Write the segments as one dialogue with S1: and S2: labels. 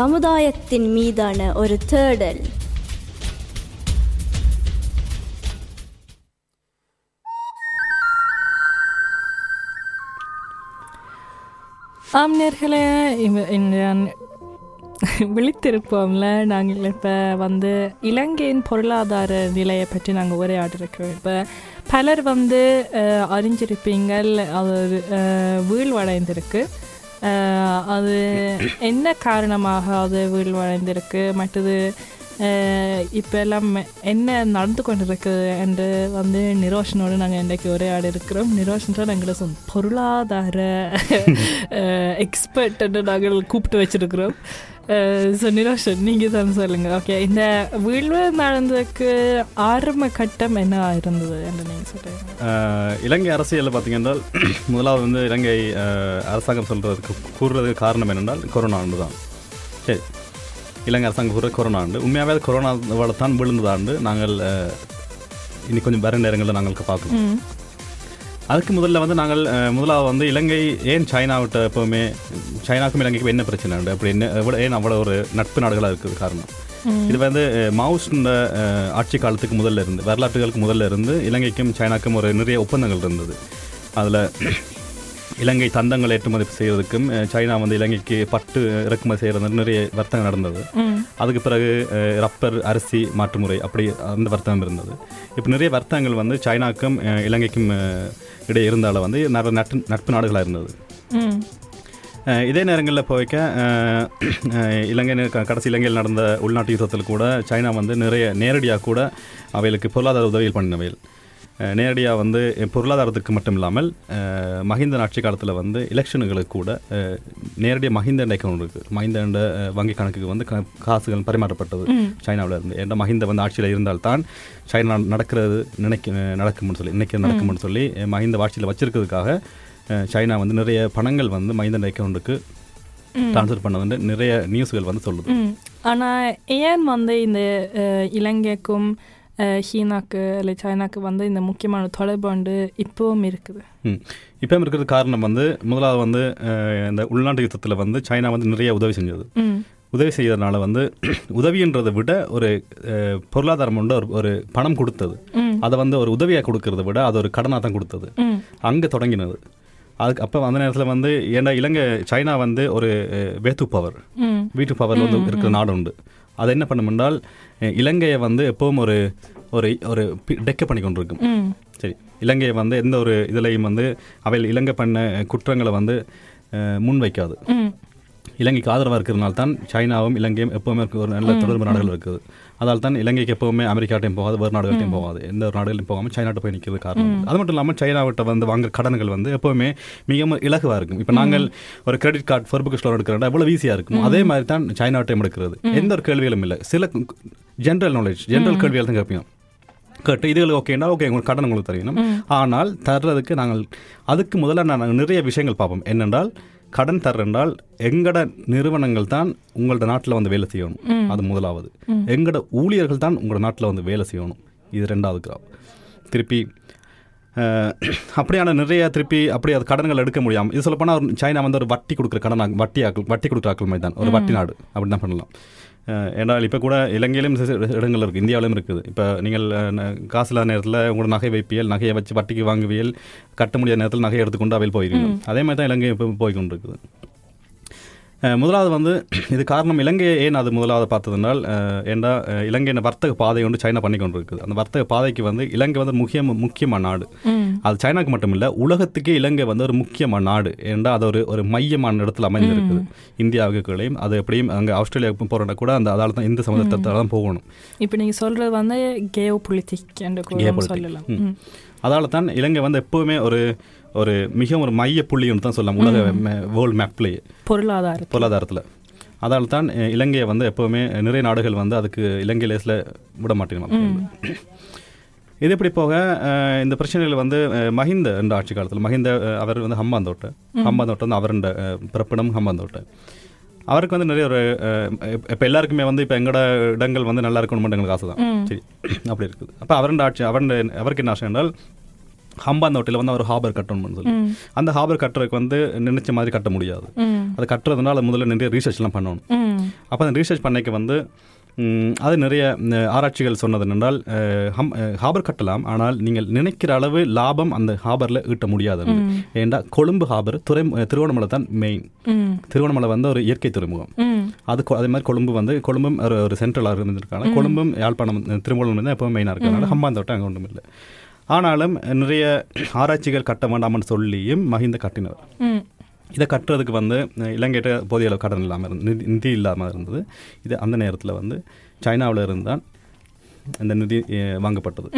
S1: சமுதாயத்தின் மீதான ஒரு தேடல்.
S2: ஆம் நேர்களே விழித்திருப்போம்ல. நாங்கள் இப்போ வந்து இலங்கையின் பொருளாதார நிலையை பற்றி நாங்கள் உரையாடிருக்கிறோம். இப்போ பலர் வந்து அறிஞ்சிருப்பீங்கள். அது வீழ்வடைந்திருக்கு. அது என்ன காரணமாக அது வீழ்வடைந்திருக்கு மற்றது இப்போ எல்லாம் என்ன நடந்து கொண்டிருக்குது என்று வந்து நிரோஷனோடு நாங்கள் இன்றைக்கு உரையாடி இருக்கிறோம். நிரோஷன்ற எங்களை சொந்த பொருளாதார எக்ஸ்பர்ட் என்று நாங்கள் கூப்பிட்டு வச்சிருக்கிறோம். ஸோ நிரோஷன் நீங்கள் தான் சொல்லுங்கள் ஓகே இந்த வீழ்வு நடந்ததுக்கு ஆரம்ப கட்டம் என்ன இருந்தது என்று நீங்கள் சொல்கிறீங்க
S3: இலங்கை அரசியலில் பார்த்தீங்கன்னா முதலாவது வந்து இலங்கை அரசாங்கம் சொல்கிறதுக்கு கூறுறதுக்கு காரணம் என்னென்றால் கொரோனா ஆண்டு தான் சரி இலங்கை அரசாங்கம் கூறுற கொரோனா ஆண்டு உண்மையாகவே அது கொரோனாவால் தான் விழுந்ததாண்டு நாங்கள் இனி கொஞ்சம் வர நேரங்களில் நாங்கள் பார்க்கணும் அதுக்கு முதல்ல வந்து நாங்கள் முதலாவது வந்து இலங்கை ஏன் சைனாவிட்ட எப்போவுமே சைனாக்கும் இலங்கைக்கும் என்ன பிரச்சனை உண்டு? அப்படி என்ன எவ்வளோ ஏன் அவ்வளோ ஒரு நட்பு நாடுகளாக இருக்குது காரணம்? இது வந்து மாவுஸ்ட ஆட்சி காலத்துக்கு முதல்ல இருந்து வரலாற்றுகளுக்கு முதல்ல இருந்து இலங்கைக்கும் சைனாக்கும் ஒரு நிறைய ஒப்பந்தங்கள் இருந்தது. அதில் இலங்கை தந்தங்கள் ஏற்றுமதி செய்வதற்கும் சைனா வந்து இலங்கைக்கு பட்டு இறக்குமதி செய்கிறது நிறைய வர்த்தகம் நடந்தது. அதுக்கு பிறகு ரப்பர் அரிசி மாற்றுமுறை அப்படி அந்த வர்த்தகம் இருந்தது. இப்போ நிறைய வர்த்தகங்கள் வந்து சைனாக்கும் இலங்கைக்கும் இடையே இருந்தால வந்து நிறைய நட்பு நட்பு நாடுகளாக இருந்தது. இதே நேரங்களில் போய்க்க இலங்கை கடைசி இலங்கையில் நடந்த உள்நாட்டு யுத்தத்தில் கூட சைனா வந்து நிறைய நேரடியாக கூட அவைகளுக்கு பொருளாதார உதவிகள் பண்ணினவைகள். நேரடியாக வந்து பொருளாதாரத்துக்கு மட்டும் இல்லாமல் அஹ், மஹிந்த ஆட்சி காலத்தில் வந்து எலெக்ஷனுகளுக்கு கூட நேரடியாக மஹிந்த அக்கௌண்ட் இருக்குது மஹிந்த வங்கி கணக்குக்கு வந்து காசுகள் பரிமாறப்பட்டது சைனாவில் இருந்து. ஏன்னா மஹிந்த வந்து ஆட்சியில் இருந்தால்தான் சைனா நடக்கிறது நினைக்க நடக்கும்னு சொல்லி இன்னைக்கு நடக்கும்னு சொல்லி மஹிந்த ஆட்சியில் வச்சிருக்கிறதுக்காக சைனா வந்து நிறைய பணங்கள் வந்து மஹிந்த அக்கௌண்ட்டுக்கு ட்ரான்ஸ்ஃபர் பண்ணது நிறைய நியூஸ்கள் வந்து சொல்லுது.
S2: ஆனால் ஏன் வந்து இந்த இலங்கைக்கும் அஹ், சீனாக்கு இல்லை சைனாக்கு வந்து இந்த முக்கியமான தொடர்பு வந்து இப்போவும் இருக்குது
S3: ம் இப்போ இருக்கிறது காரணம் வந்து முதலாவது வந்து இந்த உள்நாட்டு யுத்தத்தில் வந்து சைனா வந்து நிறைய உதவி செஞ்சது உதவி செய்யறதுனால வந்து உதவின்றதை விட ஒரு பொருளாதாரம் வந்து ஒரு ஒரு பணம் கொடுத்தது. அதை வந்து ஒரு உதவியாக கொடுக்கறத விட அது ஒரு கடனாக தான் கொடுத்தது அங்கே தொடங்கினது அதுக்கு அப்போ அந்த நேரத்தில் வந்து ஏன்னா இலங்கை சைனா வந்து ஒரு வேத்து பவர் வீட்டு பவர் வந்து இருக்கிற நாடு உண்டு அது என்ன பண்ணும் என்றால் இலங்கையை வந்து எப்பவும் ஒரு ஒரு ஒரு டெக்க பண்ணி கொண்டிருக்கும். சரி இலங்கையை வந்து எந்த ஒரு இதுலையும் வந்து அவையில் இலங்கை பண்ண குற்றங்களை வந்து முன்வைக்காது. இலங்கைக்கு ஆதரவாக இருக்கிறதுனால தான் சைனாவும் இலங்கையும் எப்போவுமே ஒரு நல்ல தொடர்பு நாடுகள் இருக்குது. அதால் தான் இலங்கைக்கு எப்போவுமே அமெரிக்காட்டையும் போகாது வேறு நாடுகள்ட்டையும் போகாது. எந்த ஒரு நாடுகளையும் போகாமல் சைனாட்ட போய் நிற்கிறது காரணம். அது மட்டும் இல்லாமல் சைனாவிட்ட வந்து வாங்குற கடன்கள் வந்து எப்போவுமே மிகவும் இலகுவாக இருக்கும். இப்போ நாங்கள் ஒரு கிரெடிட் கார்டு ஃபர்புக்கு ஸ்டோர் எடுக்கிறோம்னா எவ்வளோ ஈஸியாக இருக்கும். அதே மாதிரி தான் சைனாட்டையும் எடுக்கிறது. எந்த ஒரு கேள்விகளும் இல்லை. சில ஜென்ரல் நாலேஜ் ஜென்ரல் கேள்விகள் தான் கேட்போம் கேட்டு இதுகள் ஓகேனா ஓகே உங்களுக்கு கடன் உங்களுக்கு தெரியணும். ஆனால் தர்றதுக்கு நாங்கள் அதுக்கு முதல்ல நான் நிறைய விஷயங்கள் பார்ப்போம். என்னென்றால் கடன் தர்றென்றால் எங்கட நிறுவனங்கள் தான் உங்களோட நாட்டில் வந்து வேலை செய்யணும். அது முதலாவது. எங்கட ஊழியர்கள் தான் உங்களோட நாட்டில் வந்து வேலை செய்யணும். இது ரெண்டாவது கிராப் திருப்பி அப்படியான நிறைய திருப்பி அப்படி அது கடன்கள் எடுக்க முடியாமல் இது சொல்லப்போனால் சைனா வந்து ஒரு வட்டி கொடுக்குற கடன் வட்டி ஆக்கள் வட்டி கொடுக்குற ஆக்கள் மாதிரி தான் ஒரு வட்டி நாடு. அப்படி தான் பண்ணலாம். ஏன்னால் இப்போ கூட இலங்கையிலும் இடங்கள் இருக்குது இந்தியாவிலும் இருக்குது. இப்போ நீங்கள் காசு இல்லாத நேரத்தில் உங்களோட நகை வைப்பியல் நகையை வச்சு வட்டிக்கு வாங்குவியல் கட்ட முடியாத நேரத்தில் நகையை எடுத்துக்கொண்டு அவையில் போயிருக்கணும் அதே மாதிரி தான் இலங்கை இப்போ போய் அஹ் முதலாவது வந்து இது காரணம் இலங்கையை ஏன் அது முதலாவது பார்த்ததுனால் அஹ், இலங்கையின் வர்த்தக பாதை வந்து சைனா பண்ணி கொண்டு இருக்குது அந்த வர்த்தக பாதைக்கு வந்து இலங்கை வந்து முக்கிய முக்கியமான நாடு. அது சைனாக்கு மட்டும் இல்லை உலகத்துக்கே இலங்கை வந்து ஒரு முக்கியமான நாடு. ஏண்டா அது ஒரு ஒரு மையமான இடத்துல அமைஞ்சிருக்குது இந்தியாவுக்கு கீழையும் அது எப்படியும் அங்கே ஆஸ்திரேலியாவுக்கு போகிறோம்னா கூட அந்த அதால தான் இந்த சமுதிரத்தால் தான் போகணும்.
S2: இப்போ நீங்கள் சொல்கிறது வந்து கேவ் பொலிட்டிக் என்று. சொல்லலாம்.
S3: அதால தான் இலங்கை வந்து எப்போவுமே ஒரு ஒரு மிக ஒரு மைய புள்ளின்னு தான் சொல்லலாம். உலக வேர்ல்டு மேப்லேயே
S2: பொருளாதாரம்
S3: பொருளாதாரத்தில். அதால் தான் இலங்கையை வந்து எப்போவுமே நிறைய நாடுகள் வந்து அதுக்கு இலங்கை லேஸில் விட மாட்டேங்க இது இப்படி போக இந்த பிரச்சனைகள் வந்து மஹிந்த என்ற ஆட்சி காலத்தில் மஹிந்த அவர் வந்து ஹம்பாந்தோட்டை. ஹம்பாந்தோட்டை வந்து அஹ், பிறப்பிடம் ஹம்பாந்தோட்டை. அவருக்கு வந்து நிறைய ஒரு இப்போ எல்லாருக்குமே வந்து இப்போ எங்களோட இடங்கள் வந்து நல்லா இருக்கணும்னு எங்களுக்கு ஆசை தான் சரி அப்படி இருக்குது. அப்போ அவருடைய ஆட்சி அவருடைய அவருக்கு என்ன ஆசை என்றால் ஹம்பாந்தோட்டையில் வந்து அவர் ஹாபர் கட்டணும்னு சொல்லி. அந்த ஹாபர் கட்டுறதுக்கு வந்து நினைச்ச மாதிரி கட்ட முடியாது. அது கட்டுறதுனால முதல்ல நிறைய ரீசர்ச்லாம் பண்ணணும். அப்போ அந்த ரீசர்ச் பண்ணைக்கு வந்து அது நிறைய ஆராய்ச்சிகள் சொன்னது ஹம் அஹ், ஹாபர் கட்டலாம் ஆனால் நீங்கள் நினைக்கிற அளவு லாபம் அந்த ஹாபரில் ஈட்ட முடியாது ஏண்டா கொழும்பு ஹாபர் துறை திருவண்ணாமலை தான் மெயின் திருவண்ணாமலை வந்து ஒரு இயற்கை துறைமுகம். அது அதே மாதிரி கொழும்பு வந்து கொழும்பும் ஒரு ஒரு சென்ட்ரலாக இருந்திருக்காங்க. கொழும்பும் யாழ்ப்பாணம் திருவள்ளூர் தான் எப்பவும் மெயினாக இருக்கிறதுனால ஹம்பாந்தோட்டம் அங்கே ஒன்றும் இல்லை. ஆனாலும் நிறைய ஆராய்ச்சிகள் கட்ட வேண்டாம்னு சொல்லியும் மஹிந்த கட்டினவர் இதை கட்டுறதுக்கு வந்து இலங்கையிட்ட போதிய அளவு கடன் இல்லாமல் இருந்து நிதி நிதி இல்லாமல் இருந்தது. இது அந்த நேரத்தில் வந்து சைனாவில் இருந்தால் இந்த நிதி வாங்கப்பட்டது.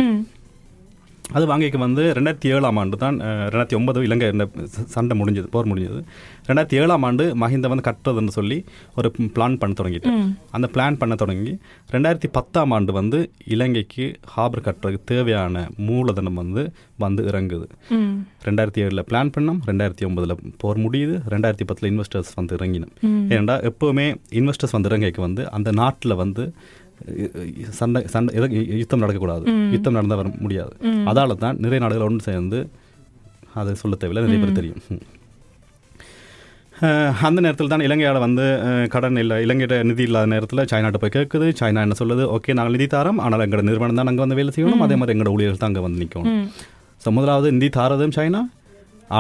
S3: அது வாங்கிக்கு வந்து ரெண்டாயிரத்தி ஏழாம் ஆண்டு தான் ரெண்டாயிரத்தி ஒன்பது இலங்கை சண்டை முடிஞ்சது போர் முடிஞ்சது. ரெண்டாயிரத்தி ஏழாம் ஆண்டு மஹிந்த வந்து கட்டுறதுன்னு சொல்லி ஒரு பிளான் பண்ண தொடங்கிட்டேன் அந்த பிளான் பண்ண தொடங்கி ரெண்டாயிரத்தி பத்தாம் ஆண்டு வந்து இலங்கைக்கு ஹாபர் கட்டுறதுக்கு தேவையான மூலதனம் வந்து வந்து இறங்குது. ரெண்டாயிரத்தி ஏழில் பிளான் பண்ணோம் ரெண்டாயிரத்தி ஒன்பதில் போர் முடியுது ரெண்டாயிரத்தி பத்தில் இன்வெஸ்டர்ஸ் வந்து இறங்கினோம். ஏன்னா எப்போவுமே இன்வெஸ்டர்ஸ் வந்து இறங்கிக்கு வந்து அந்த நாட்டில் வந்து சண்டை சண்டை யுத்தம் நடக்கக்கூடாது. யுத்தம் நடந்தால் வர முடியாது. அதால தான் நிறைய நாடுகள் ஒன்று சேர்ந்து அதை சொல்ல தேவையில்லை நிறைய பேர் தெரியும். அந்த நேரத்தில் தான் இலங்கையால் வந்து கடன் இல்லை இலங்கையிட்ட நிதி இல்லாத நேரத்தில் சைனாட்ட போய் கேட்குது சைனா என்ன சொல்லுது? ஓகே நாங்கள் நிதி தாரோம். ஆனால் எங்களோட நிறுவனம் தான் அங்கே வந்து வேலை செய்யணும். அதே மாதிரி எங்களோட ஊழியர்கள் தான் அங்கே வந்து நிற்கணும் ஸோ முதலாவது நிதி தாரதும் சைனா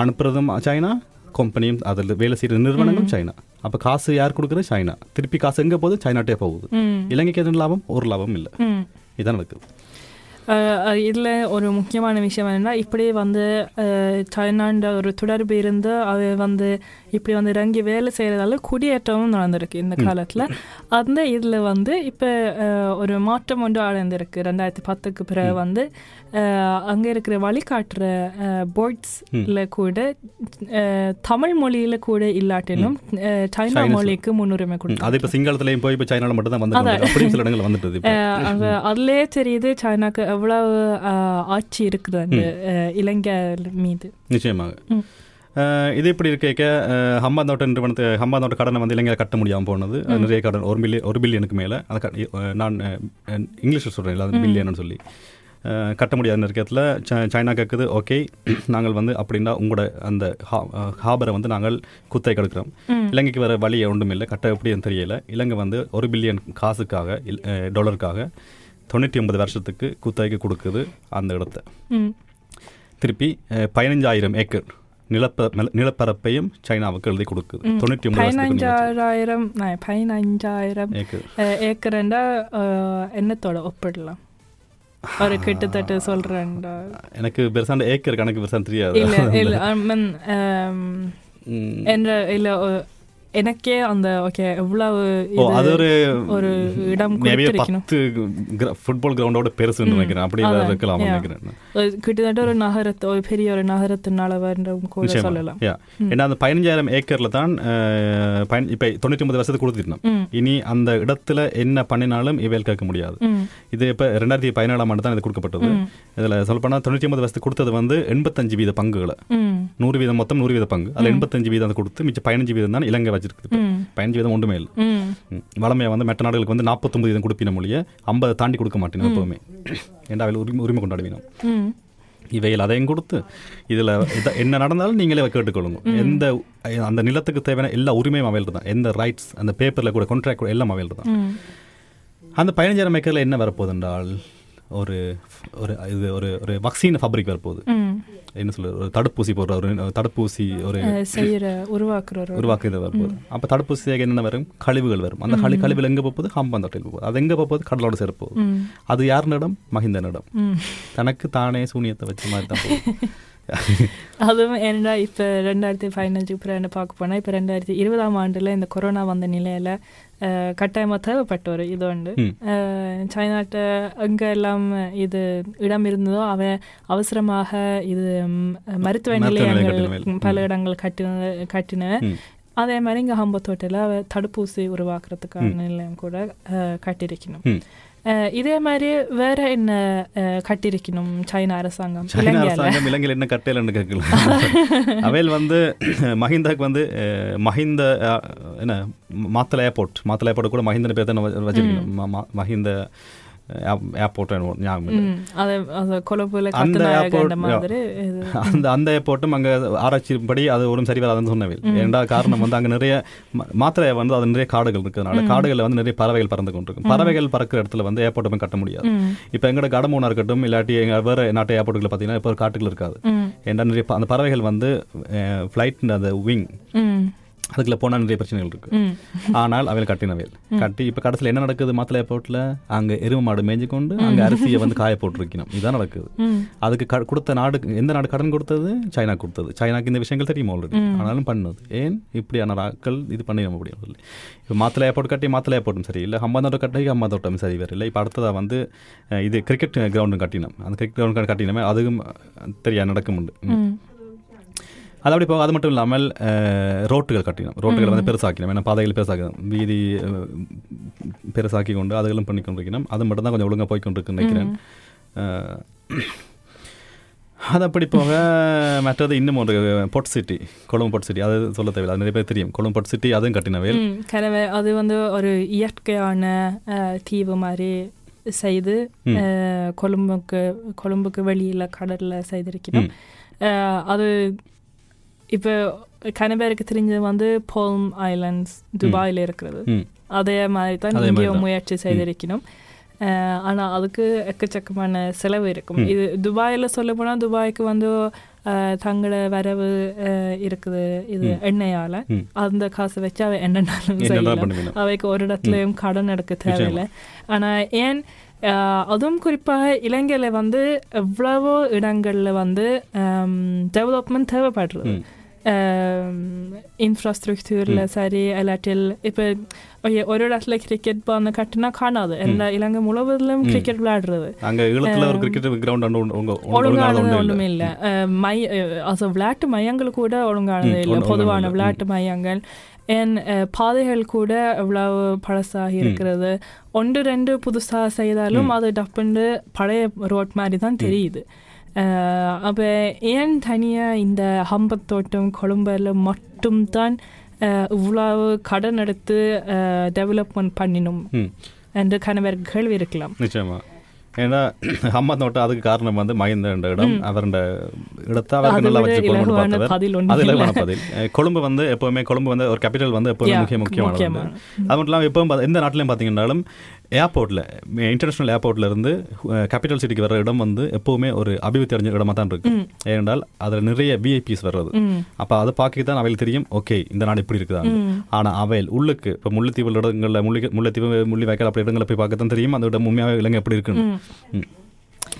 S3: அனுப்புறதும் சைனா கம்பெனியும் அதில் வேலை செய்கிற நிறுவனங்களும் சைனா. அப்போ காசு யார் கொடுக்குறது? சைனா. திருப்பி காசு எங்கே போகுது? சைனாட்டே போகுது. இலங்கைக்கு எதுவும் லாபம்? ஒரு லாபம் இல்லை. இதான் நடக்குது.
S2: இதில் ஒரு முக்கியமான விஷயம் என்னன்னா இப்படி வந்து சைனான்ற ஒரு தொடர்பு இருந்து அவ வந்து இப்படி வந்து இறங்கி வேலை செய்கிறதால குடியேற்றமும் நடந்திருக்கு இந்த காலத்தில். அந்த இதில் வந்து இப்போ ஒரு மாற்றம் ஒன்று அடைந்திருக்கு. ரெண்டாயிரத்தி பத்துக்கு பிறகு வந்து அங்கே இருக்கிற வழிகாட்டுற போர்ட்ஸில் கூட தமிழ் மொழியில் கூட இல்லாட்டிலும் அஹ், சைனா. மொழிக்கு முன்னுரிமை கொடுத்தாங்க
S3: அது இப்போ சிங்களத்துலேயும் போய் இப்போ சைனாவில் மட்டும் தான் வந்து வந்துட்டு
S2: அதுலயே தெரியுது சைனாக்கு எவ்வளவு ஆட்சி இருக்குது அந்த இலங்கை மீது.
S3: நிச்சயமாக. இது இப்படி இருக்க ஹம்பாந்தோட்ட நிறுவனத்தை ஹம்பாந்தோட்ட கடனை வந்து இலங்கையில் கட்ட முடியாமல் போனது. நிறைய கடன் ஒரு பில்லியன் ஒரு பில்லியனுக்கு மேலே. அஹ் நான் இங்கிலீஷில் சொல்கிறேன் இல்லை பில்லியன்னு சொல்லி. கட்ட முடியாத நேரத்தில் சைனா கேட்குது ஓகே நாங்கள் வந்து அப்படின்னா உங்களோட அந்த ஹாபரை வந்து நாங்கள் குத்தை கெடுக்கிறோம் இலங்கைக்கு வர வழி ஒன்றும் இல்லை கட்ட எப்படின்னு தெரியல. இலங்கை வந்து ஒரு பில்லியன் காசுக்காக டாலருக்காக தொண்ணூற்றி ஒன்பது வருஷத்துக்கு குத்தகைக்கு கொடுக்குது அந்த இடத்த. திருப்பி பதினஞ்சாயிரம் ஏக்கர் நிலப்ப நில- நிலப்பரப்பையும் சைனாவுக்கு எழுதி கொடுக்குது. தொண்ணூற்றி
S2: பதினஞ்சாயிரம் பதினஞ்சாயிரம் ஏக்கரண்டா அஹ், என்னத்தோட ஒப்பிடலாம். ஒரு கிட்டத்தட்ட சொல்றேன்டா.
S3: எனக்கு பெருசான ஏக்கர் கணக்கு பெருசாக தெரியாது.
S2: இல்ல இல்ல. என்ற இல்ல எனக்கே அந்த ஓகே எவ்வளவு
S3: அது ஒரு
S2: ஒரு இடம்
S3: பத்து ஃபுட்பால் கிரவுண்டோட பெருசுன்னு நினைக்கிறேன். அப்படி இருக்கலாம். நினைக்கிறேன்.
S2: கிட்டத்தட்ட ஒரு நகரத்து ஒரு பெரிய ஒரு நகரத்தின் அளவுன்றும் கூட. சொல்லலாம்.
S3: ஏன்னா அந்த பதினஞ்சாயிரம் ஏக்கர்ல தான் பயன் இப்போ தொண்ணூற்றி ஒன்பது வருஷத்துக்கு கொடுத்துருந்தோம். இனி அந்த இடத்துல என்ன பண்ணினாலும் இவையில் கேட்க முடியாது. இது இப்போ ரெண்டாயிரத்தி பதினேழாம் ஆண்டு தான் இது கொடுக்கப்பட்டது. இதில் சொல்லப்போனால் தொண்ணூற்றி ஒன்பது வருஷத்துக்கு கொடுத்தது வந்து எண்பத்தஞ்சு வீத பங்குகளை. நூறு வீதம் மொத்தம் நூறு வீத பங்கு. அதில் எண்பத்தஞ்சு வீதம் கொடுத்து மிச்சம் பதினஞ்சு வீதம் தான் இலங்கை வச்சிருக்குது. பதினஞ்சு வீதம் ஒன்றுமே இல்லை. வளமையா வந்து மற்ற நாடுகளுக்கு வந்து நாற்பத்தொம்பது வீதம் கொடுப்பின மொழியை ஐம்பதை தாண்டி கொடுக்க மாட்டேன் எப்பவுமே ஏன்டா அவையில் உரிமை உரிமை கொண்டாடுவினோம்
S2: ம்.
S3: இவையில் அதையும் கொடுத்து இதில் என்ன நடந்தாலும் நீங்களே கேட்டுக்கொள்ளுங்க. எந்த அந்த நிலத்துக்கு தேவையான எல்லா உரிமையும் அவையில் தான் எந்த ரைட்ஸ் அந்த பேப்பரில் கூட கான்ட்ராக்ட் கூட எல்லாம் அவையில் தான் அந்த பதினஞ்சாயிரம் ஏக்கரில் என்ன வரப்போகுது என்றால் ஒரு ஒரு இது ஒரு ஒரு வக்சீன் ஃபப்ரிக் வரப்போகுது. என்ன சொல்றது ஒரு தடுப்பூசி போடுற ஒரு தடுப்பூசி ஒரு
S2: செய்யற உருவாக்குற ஒரு
S3: உருவாக்குறது வரப்போகுது. அப்போ தடுப்பூசியாக என்னென்ன வரும்? கழிவுகள் வரும். அந்த கழி கழிவுகள் எங்கே போகுது? ஹம்பாந்தோட்டையில் போகுது. அது எங்கே போகுது? கடலோட சேர போகுது.
S2: ம்.
S3: அது யாருனிடம் மஹிந்தனிடம்
S2: ம்.
S3: தனக்கு தானே சூனியத்தை வச்ச மாதிரி தான் போகுது.
S2: அதுவும் என்னடா இப்போ ரெண்டாயிரத்தி பதினஞ்சு என்ன பார்க்க போனால் இப்போ ரெண்டாயிரத்தி இருபதாம் ஆண்டில் இந்த கொரோனா வந்த நிலையில் கட்டாயமாக தேவைப்பட்ட ஒரு இது உண்டு. சைனாட்ட எங்கே எல்லாம் இது இடம் இருந்ததோ அவன் அவசரமாக இது மருத்துவ நிலையங்கள். பல இடங்கள் கட்டின கட்டின. அதே மாதிரி இங்கே ஹம்பத்தோட்டையில் தடுப்பூசி உருவாக்குறதுக்கான நிலையம் கூட கட்டியிருக்கணும். இதே மாதிரி வேற என்ன கட்டியிருக்கணும் சைனா அரசாங்கம்
S3: சைனா அரசாங்கம் இலங்கையில் என்ன கட்டையிலன்னு கேட்கல அவையில் வந்து மஹிந்தாக்கு வந்து மஹிந்த என்ன மாத்தலை ஏர்போர்ட் மாத்தலை ஏர்போர்ட் கூட மஹிந்தன் பேர் தான் வச்சிருக்கணும் மஹிந்த ஏர்போர்ட் ஞாபகம் இல்லை.
S2: ம், அது அது கொழும்புல
S3: அந்த அந்த ஏர்போர்ட்டும் அங்கே ஆராய்ச்சிப்படி அது ஒரு சரி வராதுன்னு சொன்னவில் ஏன்டா காரணம் வந்து அங்கே நிறைய ம- மாத்திரை வந்து அது நிறைய காடுகள் இருக்கிறதுனால காடுகளில் வந்து நிறைய பறவைகள் பறந்து கொண்டிருக்கும். பறவைகள் பறக்கிற இடத்துல வந்து ஏர்போர்ட் போய் கட்ட முடியாது. இப்போ எங்களோட கடமூனா இருக்கட்டும் இல்லாட்டி எங்க வேற நாட்டு ஏர்போர்ட்டுகளை பார்த்தீங்கன்னா இப்போ காட்டுகள் இருக்காது. ஏன்னா நிறைய அந்த பறவைகள் வந்து ஃப்ளைட் அந்த விங் அதுக்குள்ள போனால் நிறைய பிரச்சனைகள் இருக்கு.
S2: ம்.
S3: ஆனால் அவையில் கட்டினவையில் கட்டி இப்போ கடைசியில் என்ன நடக்குது? மாத்தலை ஏர்போர்ட்டில் அங்கே எருமை மாடு மேய்ஞ்சு கொண்டு அங்கே அரிசியை வந்து காய போட்டிருக்கணும். இதுதான் நடக்குது. அதுக்கு க- கொடுத்த நாடு எந்த நாடு கடன் கொடுத்தது? சைனா கொடுத்தது. சைனாக்கு இந்த விஷயங்கள் தெரியும் ஆல்ரெடி ஆனாலும் பண்ணுது. ஏன்? இப்படியான ஆட்கள் இது பண்ணி நம்ம சொல்லி இப்போ மாத்தலை ஏர்போர்ட் கட்டி மாத்தலை ஏர்போர்ட்டும் சரி இல்லை ஹம்பாந்தோட்டம் கட்டி ஹம்பாந்தோட்டம் சரி வேறு இல்லை. இப்போ அடுத்ததாக வந்து இது கிரிக்கெட் கிரவுண்டும் கட்டினோம். அந்த கிரிக்கெட் கிரவுண்ட் கட்டினமே அதுவும் அஹ், தெரியா நடக்கும் உண்டு. அது அப்படி போக அது மட்டும் இல்லாமல் ரோட்டுகள் கட்டினோம். ரோட்டுகள் வந்து பெருசாக்கினோம். ஏன்னா பாதைகள் பெருசாக்கணும் வீதி பெருசாக்கி கொண்டு அதுகளும் பண்ணி கொண்டிருக்கணும் அது மட்டும் தான் கொஞ்சம் ஒழுங்காக போய் கொண்டிருக்குன்னு நினைக்கிறேன். அது அப்படி போக மற்றது இன்னும் ஒரு port city Colombo port city. அது சொல்ல தேவையில்லை. அது நிறைய பேர் தெரியும். கொழும்பு பொட் சிட்டி அதுவும் கட்டினவேல்
S2: கனவே அது வந்து ஒரு இயற்கையான தீவு மாதிரி செய்து கொழும்புக்கு கொழும்புக்கு வெளியில கடல்ல செய்திருக்கணும் அது இப்போ கனவேருக்கு தெரிஞ்சது வந்து போல்ம் ஐலண்ட்ஸ் துபாயில் இருக்கிறது அதே மாதிரி தான் இங்கேயும். முயற்சி செய்திருக்கணும் அஹ், ஆனா அதுக்கு எக்கச்சக்கமான செலவு இருக்கும். இது துபாயில சொல்ல போனா துபாய்க்கு வந்து தங்களோட வரவு இருக்குது இது. எண்ணெயால. அந்த காசை வச்சு அவ என்னென்னாலும் செய்யலாம் அவைக்கு ஒரு இடத்துலயும் கடன் எடுக்க தேவையில்லை ஆனா ஏன் அதுவும் குறிப்பாக இலங்கையில வந்து எவ்வளவோ இடங்கள்ல வந்து டெவலப்மெண்ட் தேவைப்படுறது
S3: ம்
S2: இன்ஃப்ராஸ்ட்ரக்சூரில் சரி இல்லாட்டில் இப்போ ஒரு இடத்துல கிரிக்கெட் பானை கட்டினா காணாது எல்லா இலங்கை முழுவதிலும் கிரிக்கெட் விளையாடுறது
S3: அங்கே ஈழத்தில் ஒரு கிரிக்கெட் கிரவுண்ட்
S2: ஒழுங்கானது
S3: ஒன்றுமே இல்லை
S2: மை அது விளையாட்டு மையங்கள் கூட ஒழுங்கானது இல்லை பொதுவான
S3: ஒண்ணும்.
S2: விளையாட்டு மையங்கள் என் பாதைகள் கூட எவ்வளவு பழசாகி இருக்கிறது ஒன்று ரெண்டு புதுசாக செய்தாலும் அது டப்புண்டு பழைய ரோட் மாதிரி தான் தெரியுது அப்ப ஏன் தனியாக இந்த ஹம்பத்தோட்டம் கொழும்பில் மட்டும்தான் இவ்வளவு கடன் எடுத்து டெவலப்மெண்ட் பண்ணினோம்? என்று கணவர் கேள்வி இருக்கலாம்.
S3: நிச்சயமா. ஏன்னா அம்மா தோட்டம் அதுக்கு காரணம் வந்து மகிந்த இடம். அவருடைய இடத்தை அவருக்கு நல்லா வச்சு கொண்டு பார்த்தவர்
S2: பதில்
S3: கொழும்பு வந்து எப்பவுமே கொழும்பு வந்து ஒரு கேபிட்டல் வந்து எப்பவுமே முக்கிய முக்கியமானது.
S2: முக்கியமான.
S3: அது மட்டும் இல்லாமல் எப்பவும் எந்த நாட்டிலையும் பார்த்தீங்கன்னாலும் ஏர்போர்ட்டில் இன்டர்நேஷனல் ஏர்போர்ட்ல இருந்து கேபிட்டல் சிட்டிக்கு வர இடம் வந்து எப்பவுமே ஒரு அபிவிருத்தி அடைஞ்ச இடமா தான் இருக்கு. ஏனென்றால் அதில் நிறைய விஐபிஸ் வர்றது. அப்போ அதை பார்க்க தான் அவையில் தெரியும் ஓகே இந்த நாடு இப்படி இருக்குதாங்க ஆனால் அவையில் உள்ளுக்கு இப்போ முல்லைத்தீவு இடங்களில் முள்ளி முல்லைத்தீவு முள்ளி வைக்கல் அப்படி இடங்களை போய் பார்க்க தான் தெரியும் அந்த இடம் உண்மையாக இலங்கை எப்படி இருக்குன்னு.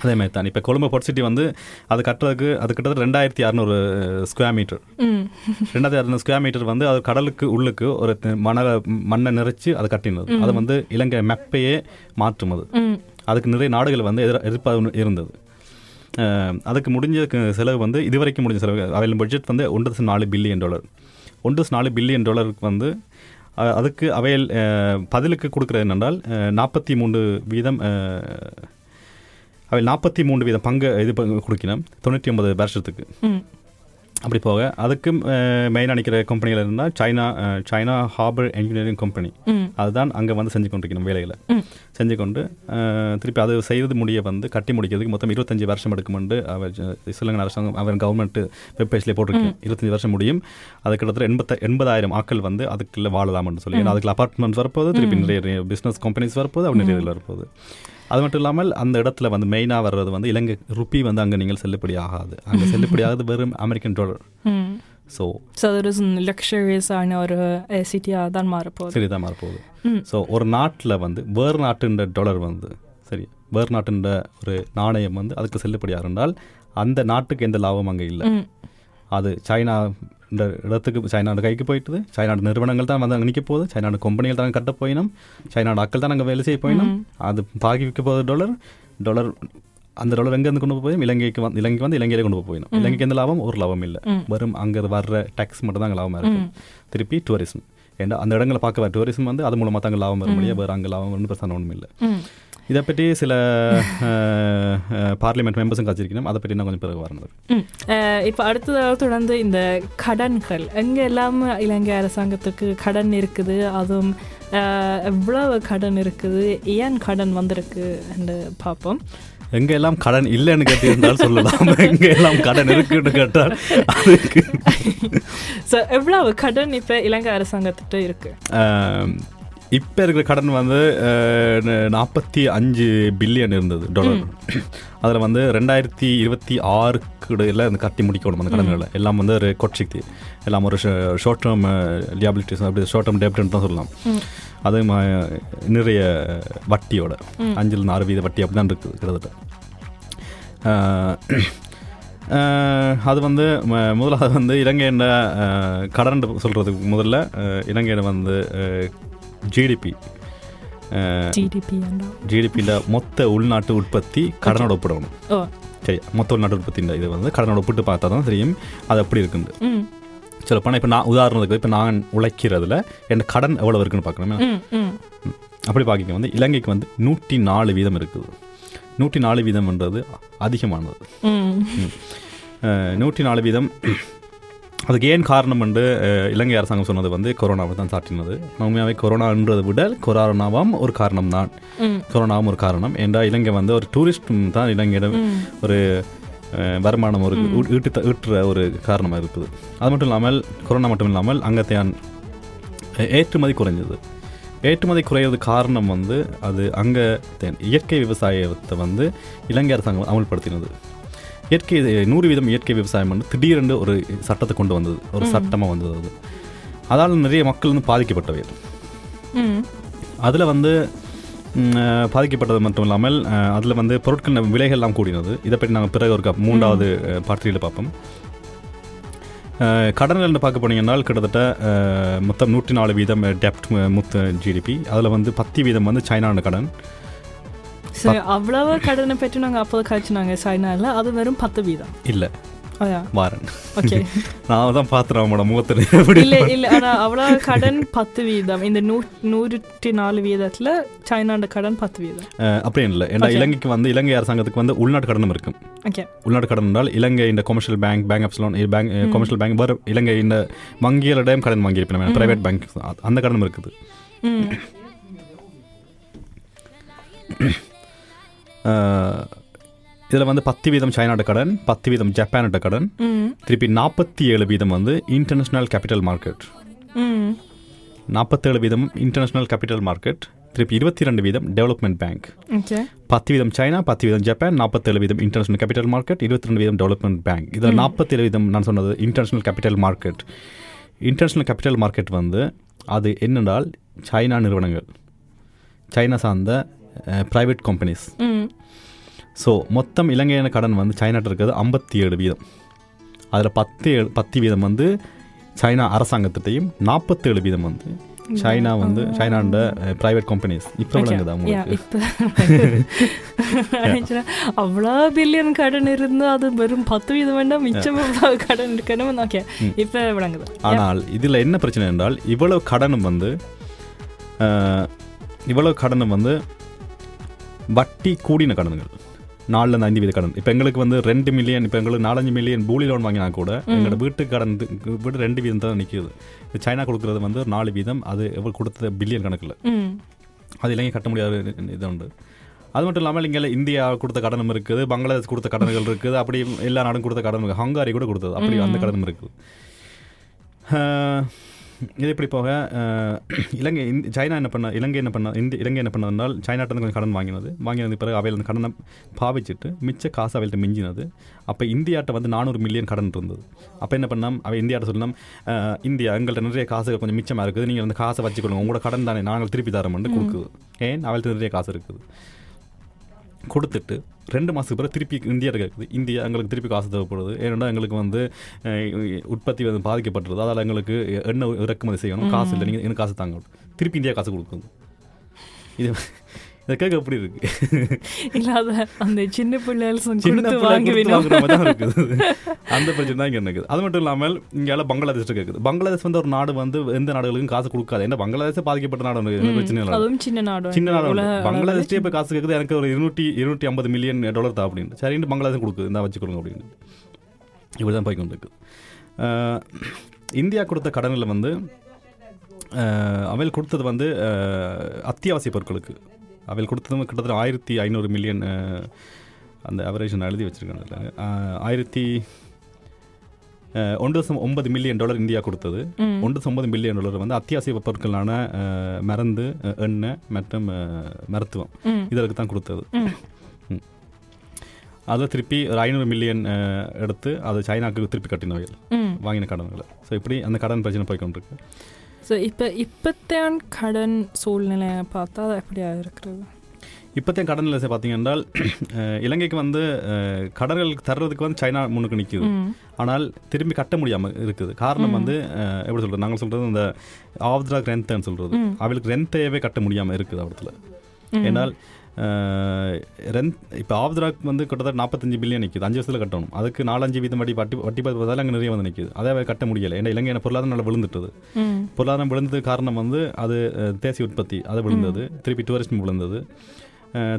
S3: அதே மாதிரி தான் இப்போ கொழும்பு பொட் சிட்டி வந்து அது கட்டுறதுக்கு அது கிட்டத்தட்ட ரெண்டாயிரத்தி அறநூறு ஸ்கொயர் மீட்டர் ரெண்டாயிரத்தி அறநூறு ஸ்கொயர் மீட்டர் வந்து அது கடலுக்கு உள்ளுக்கு ஒரு மணலை மண்ணை நிறைச்சு அதை கட்டினது. அது வந்து இலங்கை மெப்பையே மாற்றும் அது அதுக்கு நிறைய நாடுகள் வந்து எதிர எதிர்ப்பாக இருந்தது. அதுக்கு முடிஞ்ச செலவு வந்து இதுவரைக்கும் முடிஞ்ச செலவு அவையில் பட்ஜெட் வந்து ஒன்று நாலு பில்லியன் டாலர் ஒன்று நாலு பில்லியன் டாலருக்கு வந்து அதுக்கு அவையில் பதிலுக்கு கொடுக்குறது என்னென்றால் நாற்பத்தி மூன்று வீதம் அவையில் நாற்பத்தி மூன்று வீதம் பங்கு இது கொடுக்கணும் தொண்ணூற்றி ஒன்பது வருஷத்துக்கு. அப்படி போக அதுக்கு மெயின் அணிக்கிற கம்பெனிகள் இருந்தால் China China harbour engineering company அதுதான் அங்கே வந்து செஞ்சு கொண்டிருக்கணும் வேலைகளை. செஞ்சு கொண்டு திருப்பி அது செய்து முடிய வந்து கட்டி முடிக்கிறதுக்கு மொத்தம் இருபத்தஞ்சு வருஷம் எடுக்குமெண்டு அவர் ஸ்ரீலங்கன் அரசாங்கம் அவர் கவர்மெண்ட் வெப்பேஜ்லேயே போட்டிருக்கு. இருபத்தஞ்சு வருஷம் முடியும். அது கிட்டத்தட்ட எண்பத்த எண்பதாயிரம் ஆட்கள் வந்து அதுக்குள்ள வாழலாம்னு சொல்லி ஏன்னா அதுக்குள்ள அப்பார்ட்மெண்ட்ஸ் வரப்போகுது திருப்பி நிறைய பிஸ்னஸ் கம்பெனிஸ் வரப்போகுது அப்படி நிறைய இதில் வரப்போகுது. அது மட்டும் இல்லாமல் அந்த இடத்துல வந்து மெயினாக வர்றது வந்து இலங்கை ருப்பி வந்து அங்கே நீங்கள் செல்லுபடி ஆகாது. அங்கே செல்லுபடி ஆகாது வெறும் அமெரிக்கன் டாலர் ஸோ
S2: ஸோ ஒரு லக்ஸரியஸான ஒரு சிட்டியாக தான் மாறப்போகுது.
S3: சரிதான் மாறப்போகுது.
S2: ம்.
S3: ஸோ ஒரு நாட்டில் வந்து வேறு நாட்டுன்ற டாலர் வந்து சரி வேறு நாட்டுன்ற ஒரு நாணயம் வந்து அதுக்கு செல்லுபடியாக இருந்தால் அந்த நாட்டுக்கு எந்த லாபம் அங்கே இல்லை. அது சைனா இந்த இடத்துக்கு சைனாவோட கைக்கு போயிட்டுது. சைனாவோட நிறுவனங்கள் தான் வந்து அங்கே நிற்க போகுது. சைனாவோட கம்பெனிகள் தான் கட்ட போயினும். சைனாவோட அக்கள் தான் அங்கே வேலை செய்ய போயினும். அது பாகி விற்க போகுது டாலர் டாலர் அந்த டாலர் எங்கேருந்து கொண்டு போய் இலங்கைக்கு வந்து இலங்கைக்கு வந்து இலங்கையிலே கொண்டு போய் போயிடும். இலங்கைக்கு எந்த லாபம் ஒரு லாபம் இல்லை. வெறும் அங்கே வர்ற டேக்ஸ் மட்டும் தான் லாபமாக இருக்கும். திருப்பி டூரிசம் ஏன்னா அந்த இடங்களை பார்க்க டூரிசம் வந்து அது மூலமாக தாங்க லாபம் வர முடியாது வேறு அங்கே லாபம் ஒன்றும் பிரச்சனை ஒன்றும் இல்லை. இதை பற்றி சில பார்லிமெண்ட் மெம்பர்ஸும் கட்சிருக்கணும் அதை பற்றி நான் கொஞ்சம் பிறகு வரணும்.
S2: இப்போ அடுத்ததாக தொடர்ந்து இந்த கடன்கள் எங்கே எல்லாம் இலங்கை அரசாங்கத்துக்கு கடன் இருக்குது? அதுவும் எவ்வளவு கடன் இருக்குது? ஏன் கடன் வந்திருக்கு? என்று பார்ப்போம்.
S3: எங்க எல்லாம் கடன் இல்லைன்னு கேட்டிருந்தால் சொல்லலாம். எங்க எல்லாம் கடன் இருக்குன்னு கேட்டால் அதுக்கு.
S2: ஸோ எவ்வளவு கடன் இப்போ இலங்கை அரசாங்கத்திட்ட இருக்கு?
S3: இப்போ இருக்கிற கடன் வந்து நாற்பத்தி அஞ்சு பில்லியன் இருந்தது டாலர். அதில் வந்து ரெண்டாயிரத்தி இருபத்தி ஆறுக்கு இடையில இந்த கட்டி முடிக்கணும் அந்த கடன்களை. எல்லாம் வந்து ஒரு கொட்சிக்கு எல்லாம் ஒரு ஷார்ட் டேர்ம் லியாபிலிட்டிஸ் அப்படி ஷார்ட் டேர்ம் டெப்ட்னு தான் சொல்லலாம். அது ம- நிறைய வட்டியோட. அஞ்சுலேருந்து ஆறு வீத வட்டி அப்படி தான் இருக்குது கிட்டத்தட்ட அது வந்து முதலாவது வந்து இலங்கையின் கடன் சொல்கிறதுக்கு முதல்ல இலங்கையில் வந்து ஜிடிபி
S2: ஜிடிபி
S3: ஜிடிபியில் மொத்த உள்நாட்டு உற்பத்தி கடனோட ஒப்பிடணும். சரி மொத்த உள்நாட்டு உற்பத்தியின் இது வந்து கடனோட ஒப்பிட்டு பார்த்தா தான் தெரியும். அது எப்படி இருக்குது சொல்லப்போனால் இப்போ நான் உதாரணத்துக்கு இப்போ நான் உழைக்கிறதுல என் கடன் எவ்வளோ இருக்குன்னு பார்க்கணுமே? அப்படி பார்க்க வந்து இலங்கைக்கு வந்து நூற்றி நாலு வீதம் இருக்குது. நூற்றி நாலு வீதம்ன்றது அதிகமானது. நூற்றி நாலு வீதம் அதுக்கு ஏன் காரணம் என்று இலங்கை அரசாங்கம் சொன்னது வந்து கொரோனாவை தான் சாட்டினது உண்மையாகவே கொரோனான்றதை விட கொரோனாவும் ஒரு காரணம் தான். கொரோனாவும் ஒரு காரணம். என்றால் இலங்கை வந்து ஒரு டூரிஸ்ட் தான் இலங்கையிடம் ஒரு வருமானம் ஒரு ஈட்டு ஈட்டுற ஒரு காரணமாக இருக்குது. அது மட்டும் இல்லாமல் கொரோனா மட்டும் இல்லாமல் அங்கத்தையான் ஏற்றுமதி குறைஞ்சது. ஏற்றுமதி குறையிறது காரணம் வந்து அது அங்கே இயற்கை விவசாயத்தை வந்து இலங்கை அரசாங்கம் அமல்படுத்தினது. இயற்கை நூறு வீதம் இயற்கை விவசாயம் வந்து திடீரென்று ஒரு சட்டத்தை கொண்டு வந்தது. ஒரு சட்டமாக வந்தது அது. அதால் நிறைய மக்கள் வந்து பாதிக்கப்பட்டவை அதில் வந்து பாதிக்கப்பட்டது மட்டும் இல்லாமல் அதில் வந்து பொருட்கள் விலைகள்லாம் கூடினது. இதை பற்றி நாங்கள் பிறகு ஒரு மூன்றாவது பார்ட்டியில் பார்ப்போம். கடன்கள் பார்க்க போனீங்கன்னால் கிட்டத்தட்ட மொத்தம் நூற்றி நாலு வீதம் டெப்ட் முத்த ஜிடிபி அதில் வந்து பத்து வீதம் வந்து சைனான கடன்.
S2: அவ்வளவு கடனை பற்றி நாங்கள் அப்போது கழிச்சுனாங்க சைனாவில் அது வெறும் பத்து வீதம்.
S3: இல்லை. வாரன்
S2: ஓகே
S3: நான் தான் பார்த்துறேன் அவனோட முகத்தில்.
S2: இல்ல இல்ல கடன் பத்து வீதம். இந்த நூ நூற்றி நாலு வீதத்துல சைனாண்ட கடன் பத்து வீதம்.
S3: அஹ், அப்படி இல்லை. ஏன்னா. இலங்கைக்கு வந்து இலங்கை அரசாங்கத்துக்கு வந்து உள்நாட்டு கடனும் இருக்கும்.
S2: ஓகே
S3: உள்நாட்டு கடன் என்றால் இலங்கை இந்த commercial bank bank of loan bank commercial bank வேறு இலங்கை இந்த வங்கிகளிடம் கடன் வாங்கியிருப்பேன் பிரைவேட் பேங்க் அந்த கடனும் இருக்குது.
S2: ம்
S3: இதில் வந்து பத்து வீதம் சைனாட்ட கடன் பத்து வீதம் ஜப்பானோட கடன் திருப்பி நாற்பத்தி ஏழு வீதம் வந்து இன்டர்நேஷ்னல் கேபிட்டல் மார்க்கெட் நாற்பத்தேழு வீதம் இன்டர்நேஷ்னல் கேபிட்டல் மார்க்கெட் திருப்பி இருபத்தி ரெண்டு வீதம் டெவலப்மெண்ட் பேங்க் பத்து வீதம் சைனா பத்து வீதம் ஜப்பான் நாற்பத்தேழு வீதம் இன்டர்நேஷனல் கேபிட்டல் மார்க்கெட் இருபத்தி ரெண்டு வீதம் டெவலப்மெண்ட் பேங்க் இதில் நாற்பத்தேழு வீதம் நான் சொன்னது international capital market international capital market வந்து அது என்னென்றால் சைனா நிறுவனங்கள். சைனா சார்ந்த ப்ரைவேட் கம்பெனிஸ் ஸோ மொத்தம் இலங்கையான கடன் வந்து சைனாட்ட இருக்கிறது ஐம்பத்தி ஏழு வீதம். அதில் பத்து ஏழு பத்து வீதம் வந்து சைனா அரசாங்கத்திட்டையும் நாற்பத்தேழு வீதம் வந்து சைனா வந்து சைனாண்ட ப்ரைவேட் கம்பெனிஸ் இப்போ விளங்குதா உங்களுக்கு?
S2: அவ்வளோ பில்லியன் கடன் இருந்து அது வெறும் பத்து வீதம் வேண்டாம் மிச்சம் கடன் இருக்கணும் ஓகே இப்போ விளங்குது?
S3: ஆனால் இதில் என்ன பிரச்சனை என்றால் இவ்வளவு கடனும் வந்து இவ்வளவு கடனும் வந்து வட்டி கூடின கடன்கள். நாலுலேருந்து ஐந்து வீத கடன். இப்போ எங்களுக்கு வந்து ரெண்டு மில்லியன் இப்போ எங்களுக்கு நாலஞ்சு மில்லியன் பூலி லோன் வாங்கினா கூட எங்களோட வீட்டு கடன் வீடு ரெண்டு வீதம் தான் நிற்கிது சைனா கொடுக்குறது வந்து நாலு வீதம் அது எவ்வளோ கொடுத்தது? பில்லியன் கணக்கில். அது இலங்கை கட்ட முடியாத இது உண்டு. அது மட்டும் இல்லாமல் இங்கே இந்தியா கொடுத்த கடனும் இருக்குது பங்களாதேஷ் கொடுத்த கடன்கள் இருக்குது அப்படி எல்லா நாடும் கொடுத்த கடன் இருக்குது ஹங்காரி கூட கொடுத்தது அப்படி அந்த கடனும் இருக்குது இது இப்படி போக இலங்கை இந்த- சைனா என்ன பண்ண இலங்கை என்ன பண்ண இந்த இலங்கை என்ன பண்ணதுனால் சைனாட்ட இருந்து கொஞ்சம் கடன் வாங்கினது. வாங்கினது பிறகு அவையில் அந்த கடனை பாவிச்சிட்டு மிச்ச காசு அவையில்ட்ட மிஞ்சினது. அப்போ இந்தியாட்ட வந்து நானூறு மில்லியன் கடன் இருந்தது. அப்போ என்ன பண்ணோம்? அவை இந்தியாட்ட சொல்லணும் இந்தியா எங்கள்கிட்ட நிறைய காசு கொஞ்சம் மிச்சமாக இருக்குது. நீங்கள் அந்த காசை வச்சுக்கொள்ளுங்க. உங்களோட கடன் தானே நாங்கள் திருப்பி தரோம்னு கொடுக்குது. ஏன்? அவள்கிட்ட நிறைய காசு இருக்குது. கொடுத்துட்டு ரெண்டு மாதத்துக்கு பிறகு திருப்பி இந்தியா கேட்குது இந்தியா எங்களுக்கு திருப்பி காசு தேவைப்படுது. ஏன்னா எங்களுக்கு வந்து உற்பத்தி வந்து பாதிக்கப்பட்டுருது. அதால் எங்களுக்கு எண்ணெய் இறக்குமதி செய்யணும். காசு இல்லை. நீங்கள் எனக்கு காசு தாங்க. திருப்பி இந்தியா காசு கொடுக்குது இது இதை கேட்க எப்படி இருக்கு?
S2: இல்லாத அந்த சின்ன பிள்ளைகள்
S3: சின்ன
S2: கொடுத்து
S3: பிள்ளை
S2: வாங்கி
S3: கொடுத்து
S2: விடும்
S3: வாங்குற மாதிரி தான் இருக்குது. அந்த பிரச்சனை தான் இங்கே இருக்குது அது மட்டும் இல்லாமல் இங்கே பங்களாதேஷ் கேட்குது பங்களாதேஷ் வந்து ஒரு நாடு வந்து எந்த நாடுகளுக்கும் காசு கொடுக்காது. ஏன்னா பங்களாதேஷ் பாதிக்கப்பட்ட நாடு பிரச்சனையும் இல்லை
S2: அதுவும் சின்ன நாடு
S3: சின்ன நாடு பங்களாதேஷ்டே இப்போ காசு கேட்குது எனக்கு ஒரு இருநூற்றி இருநூற்றி ஐம்பது மில்லியன் டாலர் தான் அப்படின்னு சரின்னு பங்களாதேஷ் கொடுக்குது. இந்த வச்சுக்கொடுங்க அப்படின்னு இப்படி தான் போய்க்கொண்டு இருக்கு அஹ், இந்தியா கொடுத்த கடனில் வந்து அவையில் கொடுத்தது வந்து அத்தியாவசிய பொருட்களுக்கு. அவையில் கொடுத்தது கிட்டத்தட்ட ஆயிரத்தி ஐநூறு மில்லியன் அந்த அவரேஜ் நான் எழுதி வச்சிருக்கேன் அதுல. ஆயிரத்தி ஒன்று தசம் ஒன்பது மில்லியன் டாலர் இந்தியா கொடுத்தது. ஒன்று தசம் ஒன்பது மில்லியன் டாலர் வந்து அத்தியாவசிய பொருட்களான மருந்து எண்ணெய் மற்றும் மருத்துவம். இதற்கு தான் கொடுத்தது. அதை திருப்பி ஒரு ஐநூறு மில்லியன் எடுத்து அது சைனாக்கு திருப்பி கட்டினவைகள்
S2: ம்
S3: வாங்கின கடன்களை ஸோ இப்படி அந்த கடன் பிரச்சனை போய்க்கொண்டிருக்கு
S2: ஸோ இப்போ இப்போத்தான் கடன் சூழ்நிலையை பார்த்தா அது எப்படியா இருக்கிறது?
S3: இப்போத்தையும் கடன் நிலை பார்த்தீங்க என்றால் இலங்கைக்கு வந்து கடன்கள் தர்றதுக்கு வந்து சைனா முன்னுக்கு நிற்குது ஆனால் திரும்பி கட்ட முடியாமல் இருக்குது. காரணம் வந்து எப்படி சொல்கிறது நாங்கள் சொல்கிறது இந்த ஆவ்த்ரா ரென்ட்னு சொல்கிறது. அவளுக்கு ரென்த்தையவே கட்ட முடியாமல் இருக்குது அவத்துல
S2: ம்.
S3: ஏன்னால் ரெண்ட் இப்போ ஆவ்த்ராக் வந்து கிட்டத்தட்ட நாற்பத்தஞ்சு பில்லியன் நிற்குது அஞ்சு வருஷத்தில் கட்டணும். அதுக்கு நாலஞ்சு வீதம் வட்டி வட்டி வட்டி பார்த்தாலும் அங்கே நிறைய வந்து நிற்குது அதை கட்ட முடியலை. ஏன்னா இலங்கை பொருளாதாரம் நல்லா விழுந்துட்டது. பொருளாதாரம் விழுந்தது காரணம் வந்து அது தேசிய உற்பத்தி. அது விழுந்தது. திருப்பி டூரிஸ்ட் விழுந்தது.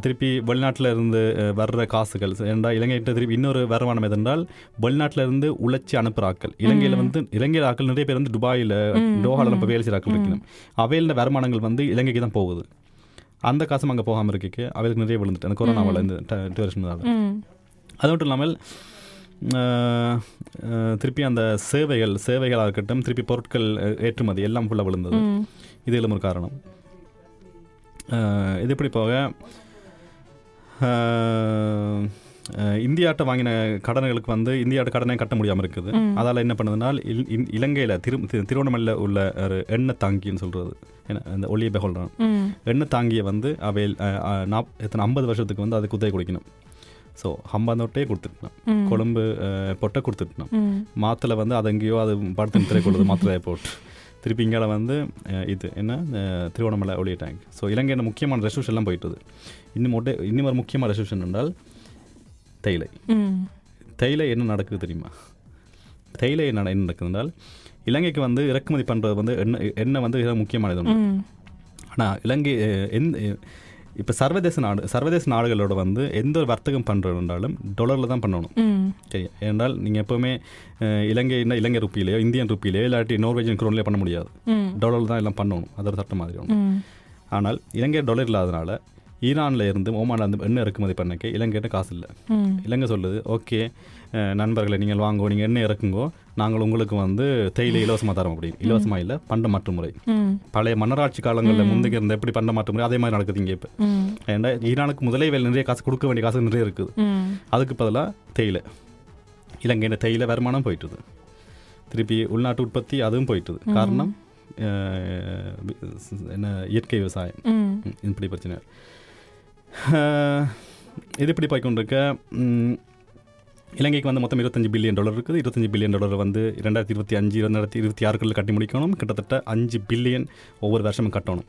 S3: திருப்பி வெளிநாட்டில் இருந்து வர்ற காசுகள். ஏன்டா இலங்கைகிட்ட திருப்பி இன்னொரு வருமானம் எதென்றால் வெளிநாட்டில் இருந்து உழைச்சி அனுப்புகிற ஆட்கள். இலங்கையில் வந்து இலங்கையில் ஆட்கள் நிறைய பேர் வந்து துபாயில் டோஹாவில் இப்போ வேலை செய்கிற ஆட்கள் இருக்கணும் அவையில் வருமானங்கள் வந்து இலங்கைக்கு தான் போகுது. அந்த காசும் அங்கே போகாமல் இருக்கக்கு அவைகளுக்கு நிறைய விழுந்துட்டு. அந்த கொரோனாவில் இந்த டூரிஸ்ட்னால அது மட்டும் இல்லாமல் திருப்பி அந்த சேவைகள் சேவைகளாக இருக்கட்டும் திருப்பி பொருட்கள் ஏற்றுமதி எல்லாம் ஃபுல்லாக விழுந்தது. இது இதில் ஒரு காரணம் இது இப்படி போக? இந்தியாட்ட வாங்கின கடன்களுக்கு வந்து இந்தியாட்ட கடனை கட்ட முடியாமல் இருக்குது. அதால் என்ன பண்ணுதுனால் இல்- இல்- இலங்கையில் திரு திரு- திருவண்ணாமலையில் உள்ள ஒரு எண்ணெய் தாங்கின்னு சொல்கிறது என்ன அந்த ஒளியை பெகொள்றான்
S2: ம்.
S3: எண்ணெய் தாங்கியை வந்து அஹ், நாப் எத்தனை ஐம்பது வருஷத்துக்கு வந்து அது குத்தகை கொடுக்கணும். ஸோ ஐம்பதோட்டே கொடுத்துட்டோம்
S2: ம்.
S3: கொழும்பு பொட்டை கொடுத்துட்டோம்
S2: ம்.
S3: மாத்தில் வந்து அது எங்கேயோ அது படுத்து திரை கொள்ளுது மாத்திரை போட்டு. திருப்பி இங்கே வந்து இது என்ன திருவண்ணாமலை ஒளிய டேங்க் ஸோ இலங்கையில் முக்கியமான ரெசல்யூஷன் எல்லாம் போயிட்டுது. இன்னும் ஒட்டே இன்னும் ஒரு முக்கியமான ரெசல்யூஷன் என்றால் தேயிலை தேயிலை என்ன நடக்குது தெரியுமா? தேயிலை என்ன என்ன நடக்குது என்றால் இலங்கைக்கு வந்து இறக்குமதி பண்ணுறது வந்து எண்ணெய் எண்ணெய் வந்து மிக முக்கியமானது ஆனால் இலங்கை எந்த இப்போ சர்வதேச நாடு சர்வதேச நாடுகளோட வந்து எந்த ஒரு வர்த்தகம் பண்ணுறதுனாலும் டாலரில் தான் பண்ணணும். சரி ஏனென்றால் நீங்கள் எப்போவுமே இலங்கைன்னா இலங்கை ருப்பியிலையோ இந்தியன் ருப்பியிலையோ இல்லாட்டி நார்வேஜியன் குரோன்லேயோ பண்ண முடியாது. டாலரில் தான் எல்லாம் பண்ணணும். அது ஒரு சட்டம் மாதிரி ஆனால் இலங்கை டாலர் இல்லாதனால ஈரானில் இருந்து ஓமானில் இருந்து எண்ணெய் இறக்குமதி பண்ணக்க இலங்கைகிட்ட காசு இல்லை இலங்கை சொல்லுது ஓகே நண்பர்களை நீங்கள் வாங்கோ நீங்கள் எண்ணெய் இறக்குங்கோ நாங்கள் உங்களுக்கு வந்து தேயிலை இலவசமாக தரோம் அப்படின்னு. இலவசமாக இல்லை பண்ட மாற்று முறை பழைய மன்னராட்சி காலங்களில் முந்தைக்கு இருந்த எப்படி பண்ட மாற்று முறை அதே மாதிரி நடக்குது இங்கே இப்போ. ஏன்னா ஈரானுக்கு முதலே வேலை நிறைய காசு கொடுக்க வேண்டிய காசு நிறைய இருக்குது. அதுக்கு பதிலாக தேயிலை. இலங்கையில் தேயிலை வருமானம் போயிட்டுது. திருப்பி உள்நாட்டு உற்பத்தி அதுவும் போயிட்டுது. காரணம் என்ன இயற்கை விவசாயம். இப்படி பிரச்சனை. இது இப்படி போய்க்கொண்டிருக்க? ம், இலங்கைக்கு வந்து மொத்தம் இருபத்தஞ்சு பில்லியன் டாலர் இருக்குது. இருபத்தஞ்சு பில்லியன் டாலர் வந்து ரெண்டாயிரத்தி இருபத்தி அஞ்சு ரெண்டாயிரத்தி இருபத்தி ஆறுக்குள்ள கட்டி முடிக்கணும். கிட்டத்தட்ட அஞ்சு பில்லியன் ஒவ்வொரு வருஷமும் கட்டணும்.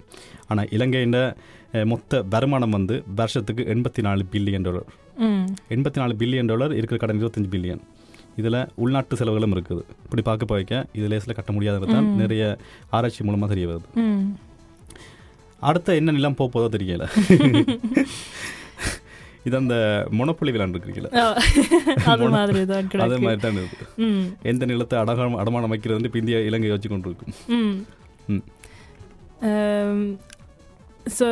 S3: ஆனால் இலங்கையின் மொத்த வருமானம் வந்து வருஷத்துக்கு எண்பத்தி நாலு பில்லியன் டாலர். எண்பத்தி நாலு பில்லியன் டாலர் இருக்கிற கடன் இருபத்தஞ்சு பில்லியன். இதில் உள்நாட்டு செலவுகளும் இருக்குது. இப்படி பார்க்க போய்க்க இது லேஸில் கட்ட முடியாதது தான் நிறைய ஆராய்ச்சி மூலமாக தெரிய வருது. அடுத்த என்ன நிலம் போக போதோ தெரியல. இது அந்த முனப்பொழி
S2: விளாண்டுருக்கீங்களா அது மாதிரி தான்
S3: அதே மாதிரி தான்
S2: இருக்கு
S3: எந்த நிலத்தை அடகம் அடமானம் வைக்கிறது இப்போ இந்தியா இலங்கை வச்சு கொண்டு இருக்கும்
S2: ஸோ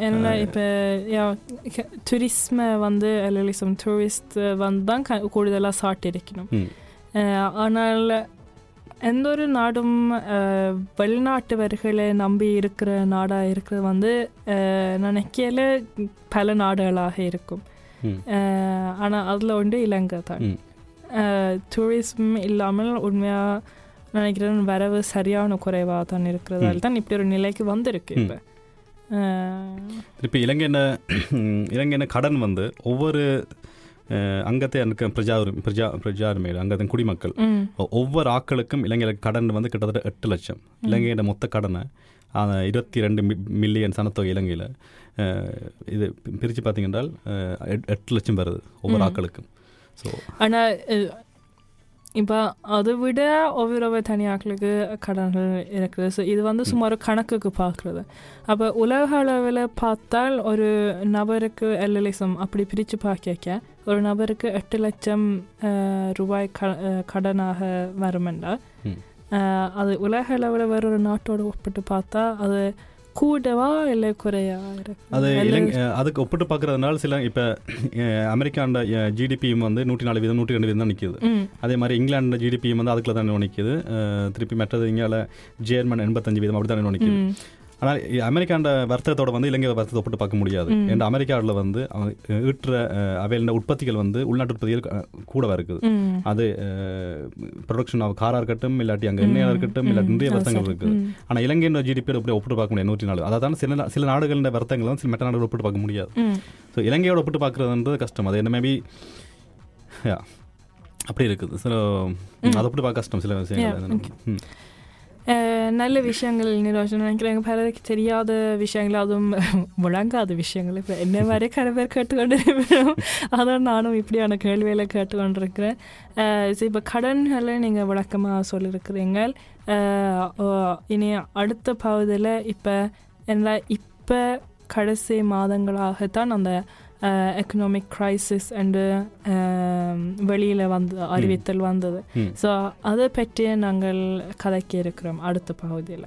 S2: என்ன இப்போ யா வந்து இல்லை லிசம் டூரிஸ்ட் வந்து தான் கூடுதலாக
S3: சாட்டியிருக்கணும்
S2: ஆனால் எந்த ஒரு நாடும் வெளிநாட்டவர்களை நம்பி இருக்கிற நாடாக இருக்கிறது வந்து அஹ், நினைக்கையில பல நாடுகளாக இருக்கும். ஆனால் அதில் ஒன்று இலங்கை தான். டூரிசம் இல்லாமல் உண்மையாக நினைக்கிறேன் வரவு சரியான குறைவாக தான் இருக்கிறதால தான் இப்படி ஒரு நிலைக்கு வந்திருக்கு இப்போ.
S3: திருப்பி இலங்கை என்ன இலங்கை என்ன கடன் வந்து ஒவ்வொரு அங்கத்தை எனக்கு பிரஜா உரிமை- பிரஜா பிரஜாரிமையில் அங்கத்தின் குடிமக்கள். ஒவ்வொரு ஆக்களுக்கும் இலங்கையில் கடன் வந்து கிட்டத்தட்ட எட்டு லட்சம். இலங்கையோட மொத்த கடனை இருபத்தி ரெண்டு மில்லியன் சனத்தொகை இலங்கையில் இது பிரித்து பார்த்தீங்கன்றால் எட்டு லட்சம் வருது ஒவ்வொரு ஆக்களுக்கும். ஸோ
S2: ஆனால் இப்போ அதை விட ஒவ்வொரு தனியாக்களுக்கு கடன்கள் இருக்குது. ஸோ இது வந்து சும்மா ஒரு கணக்குக்கு பார்க்குறது. அப்போ உலக அளவில் பார்த்தால் ஒரு நபருக்கு எல்எல்எஸ்எம் அப்படி பிரித்து பார்க்க ஒரு நபருக்கு எட்டு லட்சம் ரூபாய் க கடனாக வருமெண்டா அது உலக அளவில் வேற ஒரு நாட்டோடு ஒப்பிட்டு பார்த்தா அது கூடவா இல்லை குறையா
S3: அது இலங்கை அதுக்கு ஒப்பிட்டு பார்க்கறதுனால சில இப்போ அமெரிக்காண்ட ஜிடிபியும் வந்து நூற்றி நாலு வீதம் நூற்றி ரெண்டு வீதம் தான் நிற்கிது அதே மாதிரி இங்கிலாந்து ஜிடிபியும் வந்து அதுக்குள்ள தான் நிற்கிது திருப்பி மற்றது இங்கால ஜேர்மன் எண்பத்தஞ்சு வீதம் அப்படி தான் நிற்கிது ஆனால் அமெரிக்காண்ட வர்த்தகத்தோட வந்து இலங்கை வர்த்தகத்தை ஒப்பிட்டு பார்க்க முடியாது. ஏன்னா அமெரிக்காவில் வந்து ஈட்டுற அஹ், அவையில உற்பத்திகள் வந்து உள்நாட்டு உற்பத்திகள் கூடவா இருக்குது. அது ப்ரொடக்ஷன் ஆஃப் காராக இருக்கட்டும் இல்லாட்டி அங்கே எண்ணெயாக இருக்கட்டும் இல்லாட்டி நிறைய வர்த்தகங்கள்
S2: சரி.
S3: இருக்குது. ஆனால் இலங்கையின் ஜிடிபி அப்படி ஒப்பிட்டு பார்க்க முடியாது நூற்றி நாலு. அதான் சில சில நாடுகளின் வர்த்தகங்களை வந்து சில மற்ற நாடுகள் ஒப்பிட்டு பார்க்க முடியாது. ஸோ இலங்கையோட ஒப்பிட்டு பார்க்குறதுன்றது கஷ்டம். அது என்ன மேபி அப்படி இருக்குது. சில அதை ஒப்பிட்டு பார்க்க கஷ்டம் சில விஷயங்கள்.
S2: நல்ல விஷயங்கள் நிரோஷன் நினைக்கிறேன் பலருக்கு தெரியாத விஷயங்கள் அதுவும் முழங்காத விஷயங்கள் இப்போ என்ன மாதிரி கரை பேர் கேட்டுக்கொண்டு இருக்கிறோம். அதான் நானும் இப்படியான கேள்விகளை கேட்டுக்கொண்டிருக்கிறேன் இப்போ கடன்களை நீங்கள் விளக்கமாக சொல்லியிருக்கிறீங்க ஓ, இனி அடுத்த பகுதியில் இப்போ என்ன இப்போ கடைசி மாதங்களாகத்தான் அந்த எக்கனாமிக் கிரைசிஸ் அண்டு வெளியில் வந்து அறிவித்தல் வந்தது. ஸோ அதை பற்றி நாங்கள் கதைக்க இருக்கிறோம் அடுத்த பகுதியில்